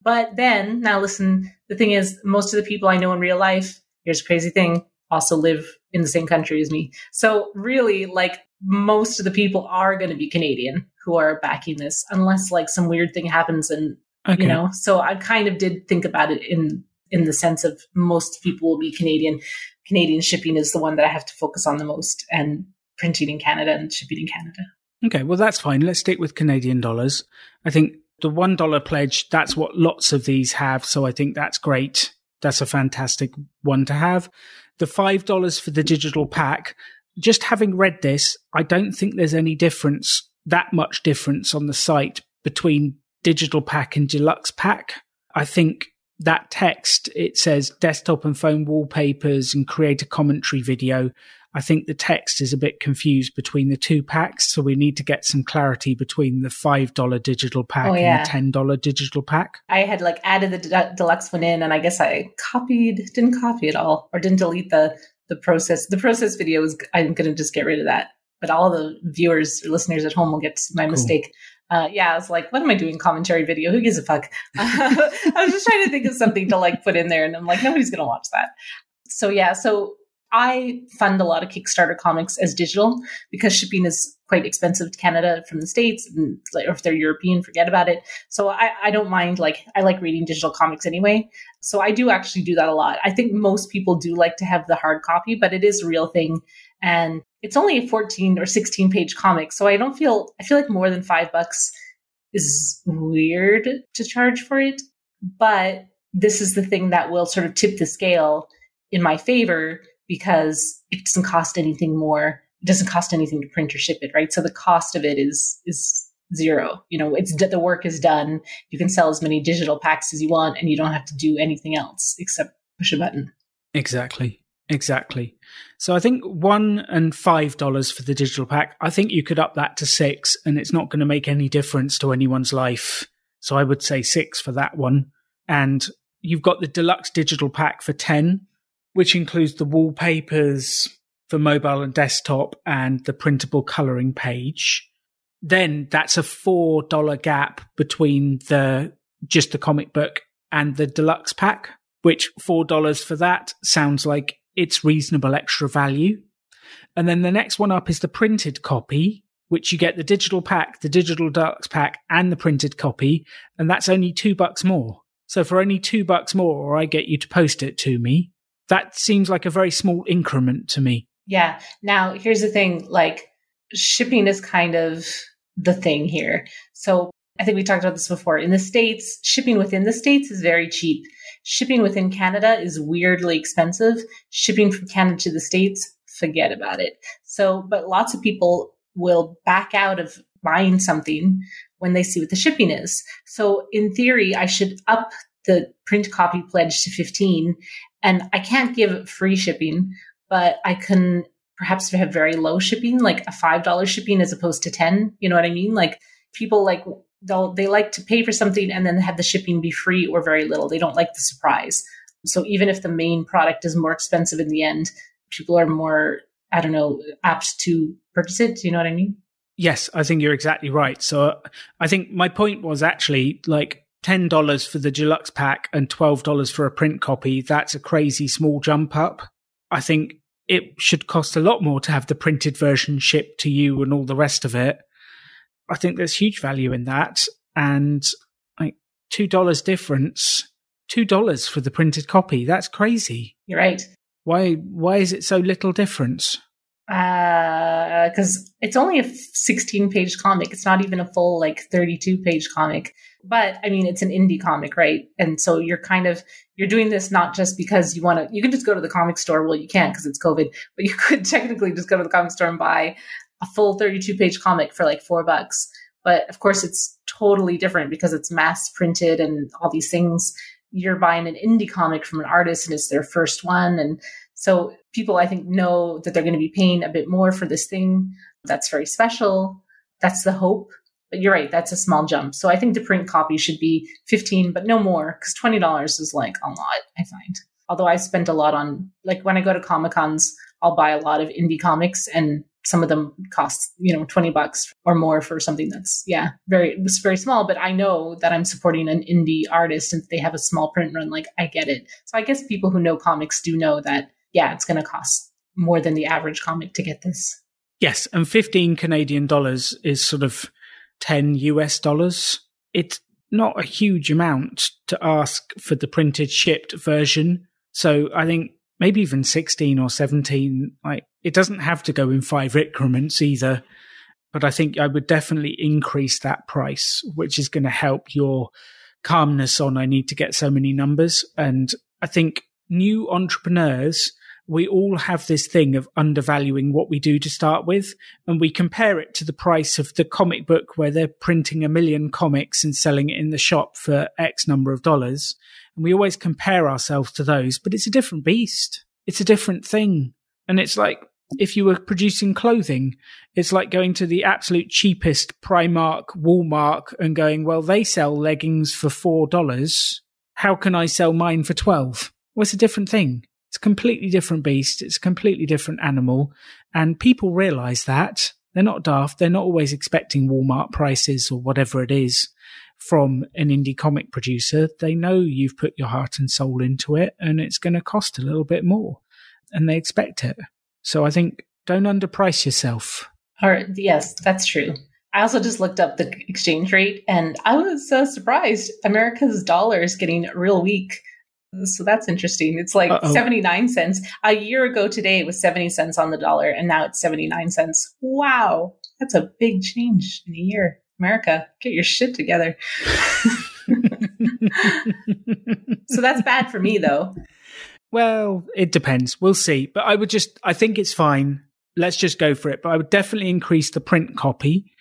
S2: But then now listen, the thing is most of the people I know in real life, here's a crazy thing, also live in the same country as me. So really like most of the people are going to be Canadian who are backing this unless like some weird thing happens and Okay. You know, so I kind of did think about it in in the sense of most people will be Canadian. Canadian shipping is the one that I have to focus on the most, and printing in Canada and shipping in Canada.
S1: Okay, well, that's fine. Let's stick with Canadian dollars. I think the $1 pledge, that's what lots of these have. So I think that's great. That's a fantastic one to have. The $5 for the digital pack, just having read this, I don't think there's any difference, that much difference on the site between digital pack and deluxe pack. I think that text, it says desktop and phone wallpapers and create a commentary video. I think the text is a bit confused between the two packs, so we need to get some clarity between the five dollar digital pack oh, yeah. and the ten dollar digital pack.
S2: I had like added the de- deluxe one in, and I guess I copied, didn't copy it all, or didn't delete the the process. The process video is I'm going to just get rid of that, but all the viewers or listeners at home will get my cool. mistake. Uh, yeah, I was like, what am I doing? Commentary video? Who gives a fuck? I was just trying to think of something to like put in there, and I'm like, nobody's going to watch that. So yeah, so I fund a lot of Kickstarter comics as digital because shipping is quite expensive to Canada from the States. And or if they're European, forget about it. So I, I don't mind, like, I like reading digital comics anyway. So I do actually do that a lot. I think most people do like to have the hard copy, but it is a real thing. And it's only a 14 or 16 page comic. So I don't feel, I feel like more than five bucks is weird to charge for it. But this is the thing that will sort of tip the scale in my favor because it doesn't cost anything more. It doesn't cost anything to print or ship it, right? So the cost of it is is zero. You know, it's the work is done. You can sell as many digital packs as you want, and you don't have to do anything else except push a button.
S1: Exactly. Exactly. So I think one and five dollars for the digital pack. I think you could up that to six, and it's not going to make any difference to anyone's life. So I would say six for that one. And you've got the deluxe digital pack for ten, which includes the wallpapers for mobile and desktop and the printable coloring page. Then that's a $4 gap between the just the comic book and the deluxe pack, which $4 for that sounds like it's reasonable extra value. And then the next one up is the printed copy, which you get the digital pack, the digital deluxe pack, and the printed copy. And that's only two bucks more. So for only two bucks more, I get you to post it to me that seems like a very small increment to me.
S2: Yeah. Now, here's the thing like, shipping is kind of the thing here. So, I think we talked about this before. In the States, shipping within the States is very cheap. Shipping within Canada is weirdly expensive. Shipping from Canada to the States, forget about it. So, but lots of people will back out of buying something when they see what the shipping is. So, in theory, I should up the print copy pledge to 15 and I can't give free shipping, but I can perhaps have very low shipping, like a $5 shipping as opposed to 10. You know what I mean? Like people like, they'll, they like to pay for something and then have the shipping be free or very little. They don't like the surprise. So even if the main product is more expensive in the end, people are more, I don't know, apt to purchase it. Do you know what I mean?
S1: Yes, I think you're exactly right. So uh, I think my point was actually like $10 for the deluxe pack and $12 for a print copy, that's a crazy small jump up. I think it should cost a lot more to have the printed version shipped to you and all the rest of it. I think there's huge value in that. And like $2 difference, $2 for the printed copy. That's crazy.
S2: You're right.
S1: Why, why is it so little difference?
S2: because uh, it's only a 16 page comic. It's not even a full like 32 page comic. But I mean, it's an indie comic, right? And so you're kind of you're doing this not just because you want to. You can just go to the comic store. Well, you can't because it's COVID, but you could technically just go to the comic store and buy a full 32 page comic for like four bucks. But of course, it's totally different because it's mass printed and all these things. You're buying an indie comic from an artist and it's their first one. And so people, I think, know that they're going to be paying a bit more for this thing that's very special. That's the hope. But you're right, that's a small jump. So I think the print copy should be 15, but no more, because $20 is like a lot, I find. Although I spend a lot on, like when I go to Comic Cons, I'll buy a lot of indie comics and some of them cost, you know, 20 bucks or more for something that's, yeah, very, it's very small. But I know that I'm supporting an indie artist and they have a small print run. Like I get it. So I guess people who know comics do know that, yeah, it's going to cost more than the average comic to get this.
S1: Yes. And 15 Canadian dollars is sort of 10 US dollars. It's not a huge amount to ask for the printed shipped version. So I think maybe even 16 or 17. Like it doesn't have to go in five increments either. But I think I would definitely increase that price, which is going to help your calmness on I need to get so many numbers. And I think new entrepreneurs, we all have this thing of undervaluing what we do to start with. And we compare it to the price of the comic book where they're printing a million comics and selling it in the shop for X number of dollars. And we always compare ourselves to those, but it's a different beast. It's a different thing. And it's like, if you were producing clothing, it's like going to the absolute cheapest Primark, Walmart and going, well, they sell leggings for $4. How can I sell mine for 12? Well, it's a different thing. It's a completely different beast. It's a completely different animal. And people realize that. They're not daft. They're not always expecting Walmart prices or whatever it is from an indie comic producer. They know you've put your heart and soul into it and it's going to cost a little bit more and they expect it. So I think don't underprice yourself.
S2: Yes, that's true. I also just looked up the exchange rate and I was so surprised. America's dollar is getting real weak. So that's interesting. It's like Uh-oh. 79 cents. A year ago today, it was 70 cents on the dollar, and now it's 79 cents. Wow. That's a big change in a year. America, get your shit together. so that's bad for me, though.
S1: Well, it depends. We'll see. But I would just, I think it's fine. Let's just go for it. But I would definitely increase the print copy.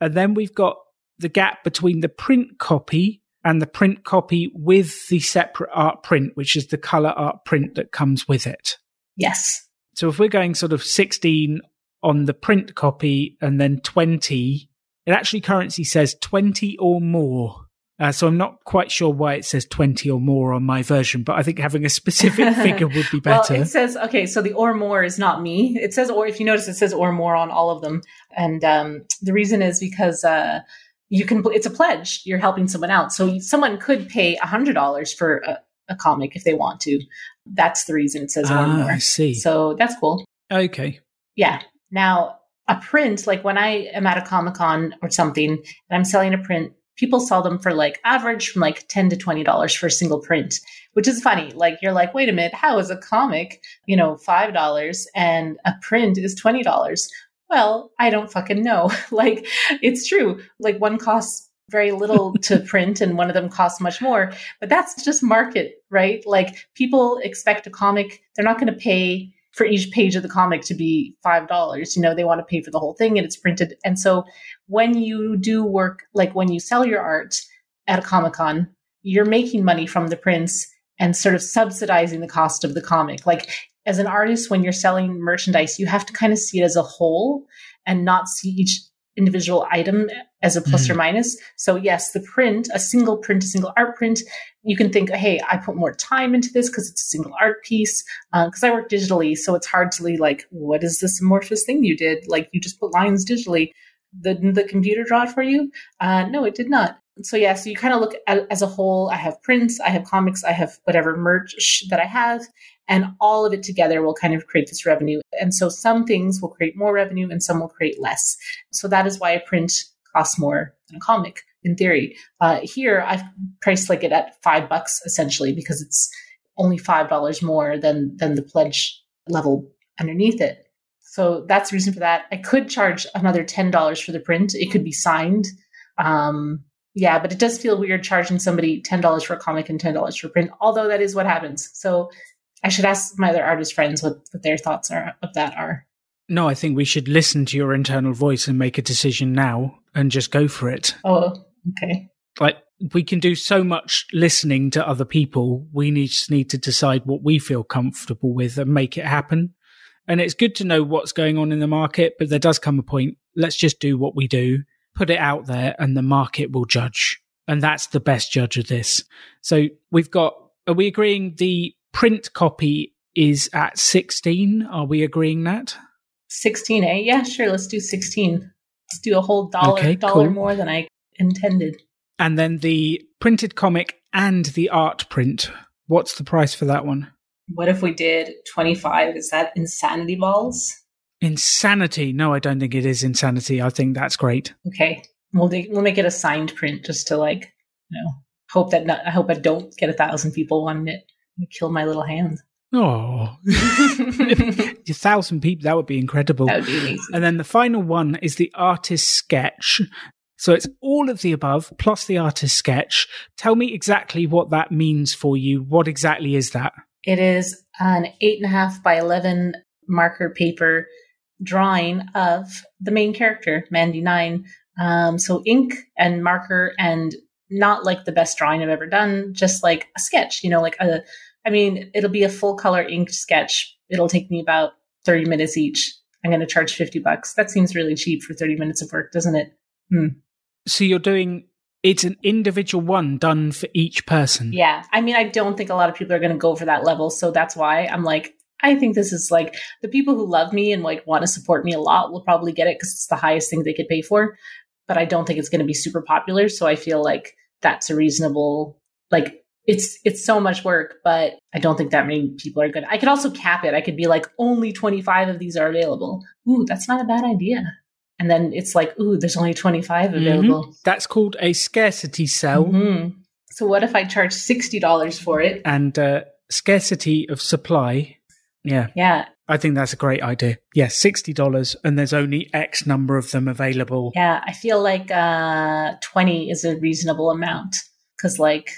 S1: And then we've got the gap between the print copy and the print copy with the separate art print, which is the color art print that comes with it.
S2: Yes.
S1: So if we're going sort of 16 on the print copy and then 20, it actually currently says 20 or more uh, so I'm not quite sure why it says 20 or more on my version, but I think having a specific figure would be better.
S2: well, it says, okay, so the or more is not me. It says, or if you notice, it says or more on all of them. And um, the reason is because uh, you can, it's a pledge. You're helping someone out. So someone could pay a $100 for a, a comic if they want to. That's the reason it says ah, or more.
S1: I see.
S2: So that's cool.
S1: Okay.
S2: Yeah. Now, a print, like when I am at a Comic Con or something and I'm selling a print, people sell them for like average from like 10 to $20 for a single print, which is funny. Like you're like, wait a minute, how is a comic, you know, $5 and a print is $20? Well, I don't fucking know. like it's true. Like one costs very little to print and one of them costs much more, but that's just market, right? Like people expect a comic, they're not going to pay for each page of the comic to be $5. You know, they want to pay for the whole thing and it's printed. And so when you do work, like when you sell your art at a Comic Con, you're making money from the prints and sort of subsidizing the cost of the comic. Like as an artist, when you're selling merchandise, you have to kind of see it as a whole and not see each individual item as a plus mm-hmm. or minus. So yes, the print, a single print, a single art print, you can think, hey, I put more time into this because it's a single art piece. Because uh, I work digitally, so it's hard to be like, what is this amorphous thing you did? Like you just put lines digitally. The the computer draw it for you? Uh, no, it did not. So yeah, so you kind of look at as a whole. I have prints, I have comics, I have whatever merch that I have, and all of it together will kind of create this revenue. And so some things will create more revenue and some will create less. So that is why a print costs more than a comic in theory. Uh, here, I've priced like it at five bucks essentially because it's only five dollars more than than the pledge level underneath it. So that's the reason for that. I could charge another ten dollars for the print. It could be signed. Um, yeah, but it does feel weird charging somebody ten dollars for a comic and ten dollars for print. Although that is what happens. So I should ask my other artist friends what, what their thoughts are of that are.
S1: No, I think we should listen to your internal voice and make a decision now and just go for it.
S2: Oh, okay.
S1: Like we can do so much listening to other people. We just need to decide what we feel comfortable with and make it happen. And it's good to know what's going on in the market, but there does come a point. Let's just do what we do, put it out there and the market will judge. And that's the best judge of this. So we've got, are we agreeing the print copy is at 16. Are we agreeing that?
S2: 16, eh? Yeah, sure. Let's do 16. Let's do a whole dollar, okay, dollar cool. more than I intended.
S1: And then the printed comic and the art print. What's the price for that one?
S2: What if we did 25? Is that insanity balls?
S1: Insanity? No, I don't think it is insanity. I think that's great.
S2: Okay. We'll, do, we'll make it a signed print just to like, you know, hope that not, I hope I don't get a thousand people wanting it kill my little hand.
S1: Oh, a thousand people. That would be incredible.
S2: That would be amazing.
S1: And then the final one is the artist sketch. So it's all of the above plus the artist sketch. Tell me exactly what that means for you. What exactly is that?
S2: It is an eight and a half by 11 marker paper drawing of the main character, Mandy Nine. Um, so ink and marker and not like the best drawing I've ever done, just like a sketch, you know, like a, I mean, it'll be a full color inked sketch. It'll take me about 30 minutes each. I'm going to charge 50 bucks. That seems really cheap for 30 minutes of work, doesn't it? Hmm.
S1: So you're doing it's an individual one done for each person.
S2: Yeah. I mean, I don't think a lot of people are going to go for that level. So that's why I'm like, I think this is like the people who love me and like want to support me a lot will probably get it because it's the highest thing they could pay for. But I don't think it's going to be super popular. So I feel like that's a reasonable, like, it's it's so much work, but I don't think that many people are good. I could also cap it. I could be like, only 25 of these are available. Ooh, that's not a bad idea and then it's like, ooh, there's only 25
S1: Mm-hmm.
S2: available.
S1: That's called a scarcity cell
S2: Mhm. So what if I charge $60 for it?
S1: and uh, scarcity of supply. Yeah,
S2: Yeah.
S1: I think that's a great idea. Yeah, sixty dollars, and there's only X number of them available.
S2: Yeah. I feel like uh, 20 is a reasonable amount because, like,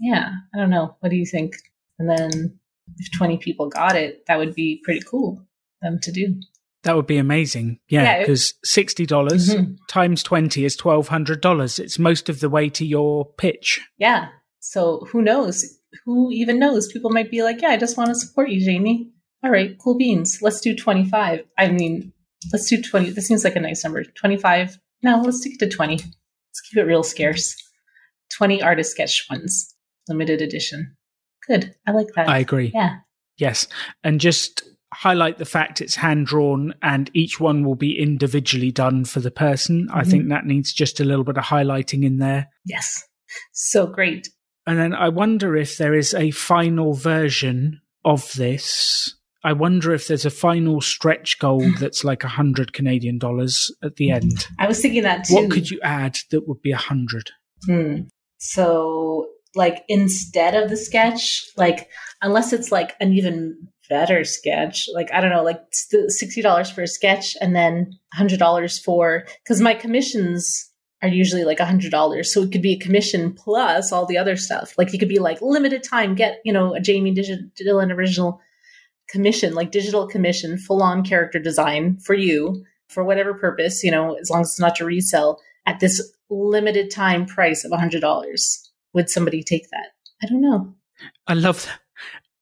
S2: yeah, I don't know. What do you think? And then if 20 people got it, that would be pretty cool them to do.
S1: That would be amazing.
S2: Yeah,
S1: Yeah, because sixty dollars
S2: Mhm.
S1: times twenty is twelve hundred dollars. It's most of the way to your pitch.
S2: Yeah. So who knows? Who even knows? People might be like, yeah, I just want to support you, Jaymie. All right, cool beans. Let's do 25. I mean, let's do 20. This seems like a nice number. 25. No, let's stick it to 20. Let's keep it real scarce. 20 artist sketch ones, limited edition. Good. I like that.
S1: I agree.
S2: yeah.
S1: Yes, and just highlight the fact it's hand drawn and each one will be individually done for the person. I
S2: Mhm.
S1: think that needs just a little bit of highlighting in there.
S2: Yes. So great.
S1: And then I wonder if there is a final version of this. I wonder if there's a final stretch goal that's like a hundred Canadian dollars at the end.
S2: I was thinking that too.
S1: What could you add that would be a hundred?
S2: Hmm. So, like, instead of the sketch, like, unless it's like an even better sketch, like, I don't know, like $60 for a sketch and then $100 for, because my commissions are usually like a $100. So it could be a commission plus all the other stuff. Like, you could be like limited time, get, you know, a Jaymie Dillon original commission, like digital commission, full on character design for you for whatever purpose, you know, as long as it's not to resell at this limited time price of $100. Would somebody take that? I don't know.
S1: I love that.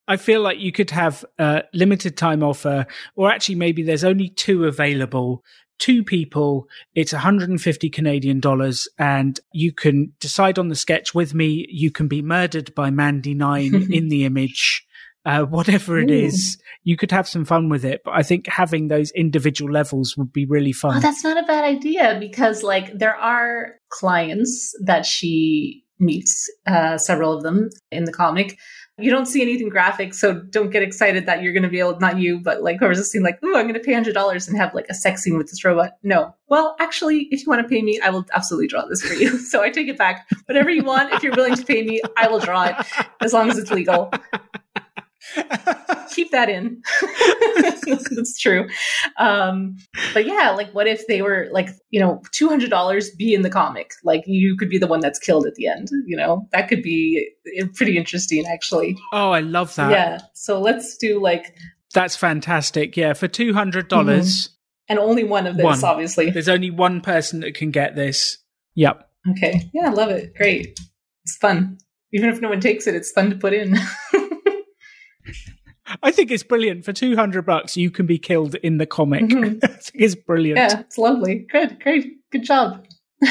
S1: I feel like you could have a limited time offer, or actually, maybe there's only two available. Two people, it's 150 Canadian dollars, and you can decide on the sketch with me. You can be murdered by Mandy Nine in the image, uh, whatever it
S2: Ooh.
S1: is. You could have some fun with it, but I think having those individual levels would be really fun.
S2: Oh, that's not a bad idea because, like, there are clients that she meets, uh, several of them in the comic. You don't see anything graphic, so don't get excited that you're going to be able, not you, but like whoever's listening, like, ooh, I'm going to pay $100 and have like a sex scene with this robot. No. Well, actually, if you want to pay me, I will absolutely draw this for you. so I take it back. Whatever you want, if you're willing to pay me, I will draw it as long as it's legal. Keep that in. That's true. Um, but yeah, like what if they were like, you know, $200 be in the comic? Like you could be the one that's killed at the end, you know? That could be uh, pretty interesting actually.
S1: oh, I love that.
S2: yeah. So let's do like
S1: That's fantastic. Yeah, for $200, dollars
S2: and only one of this
S1: One.
S2: obviously.
S1: there's only one person that can get this. Yep.
S2: Okay. Yeah, I love it. Great. It's fun. Even if no one takes it, it's fun to put in.
S1: I think it's brilliant. For 200 bucks, you can be killed in the comic.
S2: Mhm.
S1: I think it's brilliant.
S2: yeah, it's lovely. Good, great. Good job.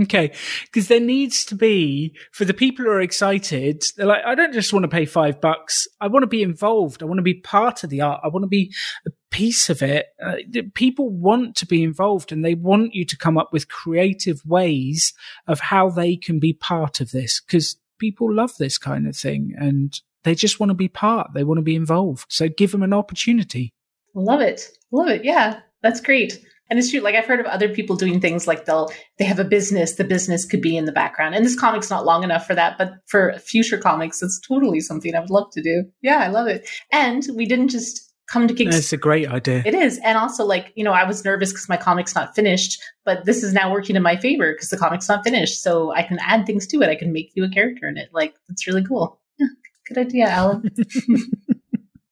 S1: Okay. Because there needs to be, for the people who are excited, they're like, I don't just want to pay five bucks. I want to be involved. I want to be part of the art. I want to be a piece of it. Uh, people want to be involved and they want you to come up with creative ways of how they can be part of this because people love this kind of thing and they just want to be part. They want to be involved. So give them an opportunity.
S2: Love it. Love it. Yeah, that's great. And it's true. Like I've heard of other people doing things like they'll they have a business. The business could be in the background. And this comic's not long enough for that, but for future comics, it's totally something I would love to do. Yeah, I love it. And we didn't just come to Kickstarter.
S1: It's a great idea.
S2: It is. And also, like, you know, I was nervous because my comic's not finished, but this is now working in my favor because the comic's not finished. So I can add things to it. I can make you a character in it. Like, it's really cool. Good idea, Alan.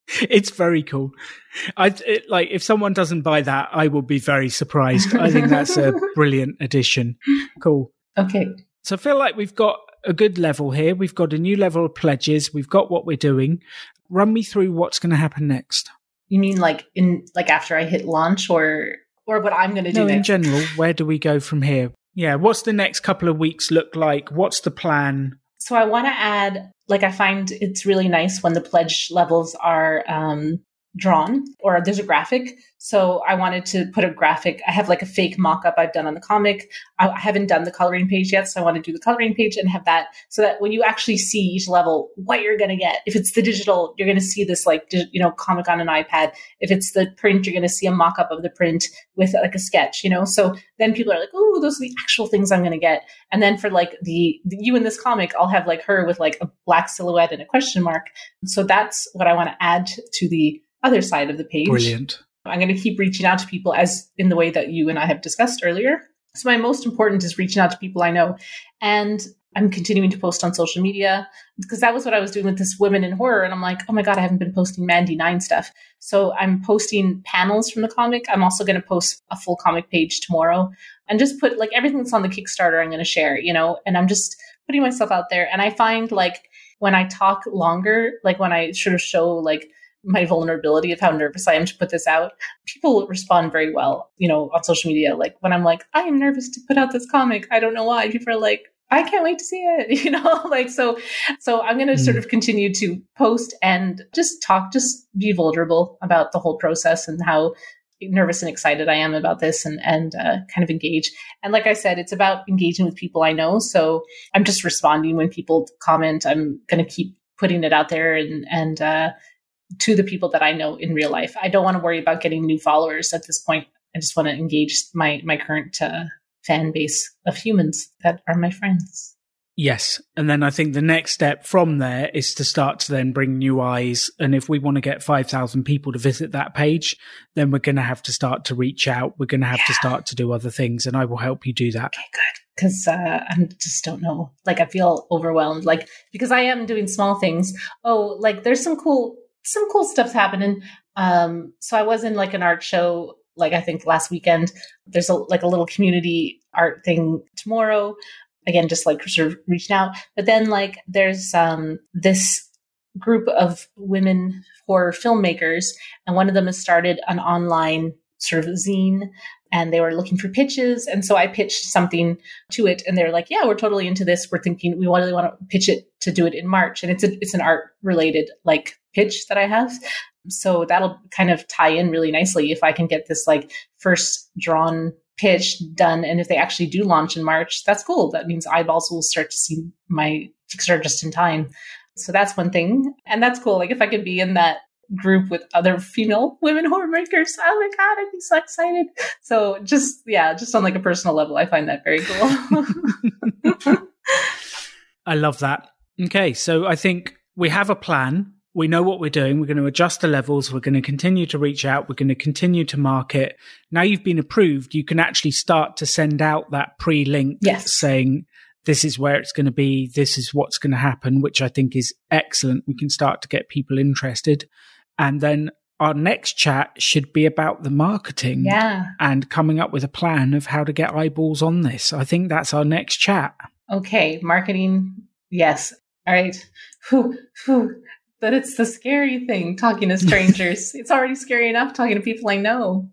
S1: it's very cool. I it, like if someone doesn't buy that, I will be very surprised. I think that's a brilliant addition. Cool.
S2: Okay.
S1: So I feel like we've got a good level here. We've got a new level of pledges. We've got what we're doing. Run me through what's going to happen next.
S2: You mean like in like after I hit launch or or what I'm going to do
S1: No, in general, where do we go from here? Yeah, what's the next couple of weeks look like? What's the plan?
S2: so I want to add, like, I find it's really nice when the pledge levels are um, drawn or there's a graphic. So I wanted to put a graphic. I have like a fake mock up I've done on the comic. I haven't done the coloring page yet. So I want to do the coloring page and have that so that when you actually see each level, what you're going to get. If it's the digital, you're going to see this like, you know, comic on an iPad. If it's the print, you're going to see a mock up of the print with like a sketch, you know? So then people are like, oh, those are the actual things I'm going to get. And then for like the, the you in this comic, I'll have like her with like a black silhouette and a question mark. So that's what I want to add to the other side of the page.
S1: Brilliant.
S2: I'm going to keep reaching out to people as in the way that you and I have discussed earlier. So my most important is reaching out to people I know. And I'm continuing to post on social media because that was what I was doing with this women in horror. And I'm like, oh my God, I haven't been posting Mandy Nine stuff. So I'm posting panels from the comic. I'm also going to post a full comic page tomorrow and just put like everything that's on the Kickstarter, I'm going to share, you know, and I'm just putting myself out there. And I find like when I talk longer, like when I sort of show like my vulnerability of how nervous I am to put this out, people respond very well, you know, on social media. Like when I'm like, I am nervous to put out this comic. I don't know why. People are like, I can't wait to see it, you know, like so. So I'm going to
S1: Mm.
S2: sort of continue to post and just talk, just be vulnerable about the whole process and how nervous and excited I am about this, and and uh, kind of engage. And like I said, it's about engaging with people I know. So I'm just responding when people comment. I'm going to keep putting it out there and and uh, to the people that I know in real life. I don't want to worry about getting new followers at this point. I just want to engage my my current uh, fan base of humans that are my friends.
S1: Yes. And then I think the next step from there is to start to then bring new eyes. And if we want to get 5,000 people to visit that page, then we're going to have to start to reach out. We're going to have to start to do other things. And I will help you do that.
S2: Okay, good. Because uh, I just don't know. Like I feel overwhelmed. Like because I am doing small things. Oh, like there's some cool some cool stuff's happening. Um, so I was in like an art show. Like I think last weekend. There's a like a little community art thing tomorrow. Again, just like sort of reaching out. But then like there's um this group of women horror filmmakers, and one of them has started an online sort of zine and they were looking for pitches. And so I pitched something to it and they're like, yeah, we're totally into this. We're thinking we really want to pitch it to do it in March. And it's a, it's an art related like pitch that I have. So that'll kind of tie in really nicely if I can get this like first drawn pitch done. And if they actually do launch in March, that's cool. That means eyeballs will start to see my Kickstarter just in time. So that's one thing. And that's cool. Like if I could be in that group with other female women horror makers. Oh my god, I'd be so excited. So just yeah, just on like a personal level, I find that very cool.
S1: I love that. Okay. So I think we have a plan. We know what we're doing. We're going to adjust the levels. We're going to continue to reach out. We're going to continue to market. Now you've been approved, you can actually start to send out that pre link
S2: Yes.
S1: saying, this is where it's going to be. This is what's going to happen, which I think is excellent. We can start to get people interested. And then our next chat should be about the marketing
S2: yeah.
S1: and coming up with a plan of how to get eyeballs on this. I think that's our next chat.
S2: Okay. Marketing. Yes. All right. Whew, whew. But it's the scary thing talking to strangers. it's already scary enough talking to people I know.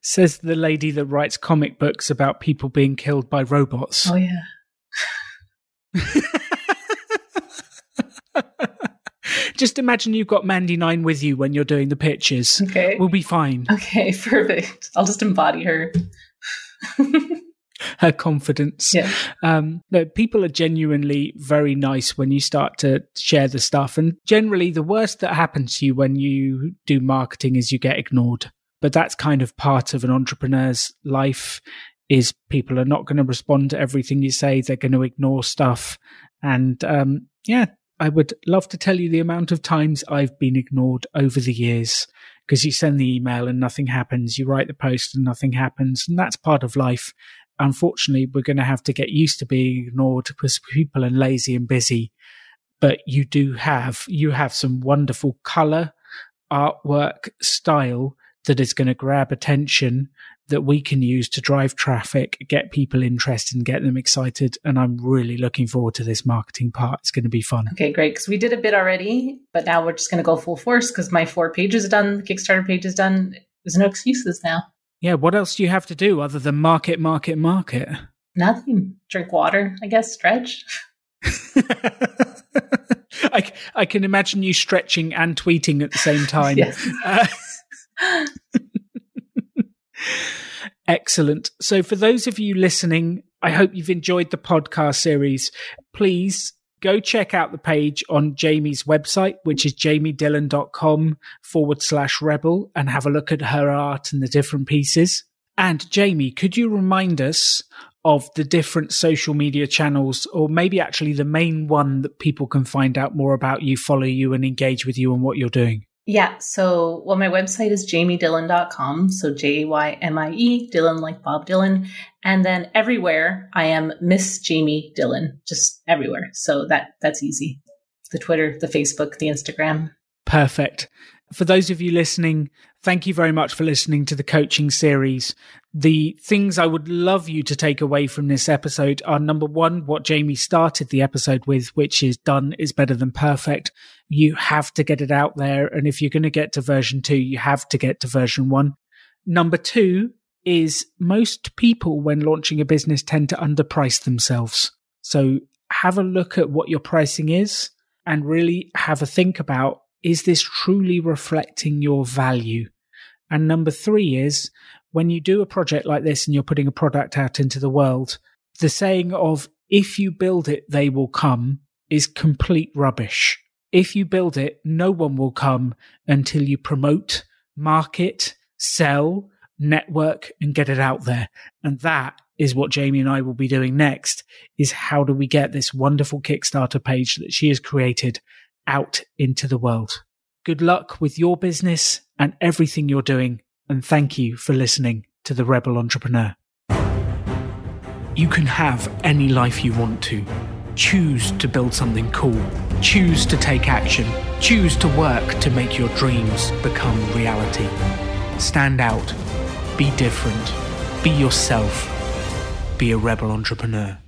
S1: Says the lady that writes comic books about people being killed by robots.
S2: Oh yeah.
S1: Just imagine you've got Mandy Nine with you when you're doing the pitches.
S2: Okay.
S1: We'll be fine.
S2: Okay. Perfect. I'll just embody her.
S1: Her confidence.
S2: yeah.
S1: Um, no, people are genuinely very nice when you start to share the stuff. And generally, the worst that happens to you when you do marketing is you get ignored. but that's kind of part of an entrepreneur's life is people are not going to respond to everything you say. They're going to ignore stuff. And, um, yeah, I would love to tell you the amount of times I've been ignored over the years because you send the email and nothing happens. You write the post and nothing happens. And that's part of life. Unfortunately, we're going to have to get used to being ignored because people are lazy and busy. But you do have, you have some wonderful color, artwork, style that is going to grab attention that we can use to drive traffic, get people interested and get them excited. And I'm really looking forward to this marketing part. It's going to be fun.
S2: Okay, great. Because we did a bit already, but now we're just going to go full force because my four pages is done, the Kickstarter page is done. There's no excuses now.
S1: Yeah. What else do you have to do other than market, market, market?
S2: Nothing. Drink water, I guess, stretch.
S1: I, I can imagine you stretching and tweeting at the same time.
S2: yes. Uh,
S1: Excellent. So, for those of you listening, I hope you've enjoyed the podcast series. Please go check out the page on Jaymie's website, which is jaymiedillon.com forward slash rebel, and have a look at her art and the different pieces. And Jaymie, could you remind us of the different social media channels, or maybe actually the main one that people can find out more about you, follow you, and engage with you and what you're doing?
S2: Yeah. So, well, my website is jaymiedillon.com. So J Y M I E, Dylan like Bob Dylan. And then everywhere I am Miss Jaymie Dylan, just everywhere. So that, that's easy. The Twitter, the Facebook, the Instagram.
S1: Perfect. For those of you listening, thank you very much for listening to the coaching series. The things I would love you to take away from this episode are number one, what Jaymie started the episode with, which is done is better than perfect. You have to get it out there. And if you're going to get to version two, you have to get to version one. Number two is most people when launching a business tend to underprice themselves. So have a look at what your pricing is and really have a think about is this truly reflecting your value? And number three is when you do a project like this and you're putting a product out into the world, the saying of if you build it, they will come is complete rubbish. If you build it, no one will come until you promote, market, sell, network and get it out there. And that is what Jaymie and I will be doing next is how do we get this wonderful Kickstarter page that she has created out into the world. Good luck with your business and everything you're doing. And thank you for listening to The Rebel Entrepreneur. You can have any life you want to. Choose to build something cool. Choose to take action. Choose to work to make your dreams become reality. Stand out. Be different. Be yourself. Be a rebel entrepreneur.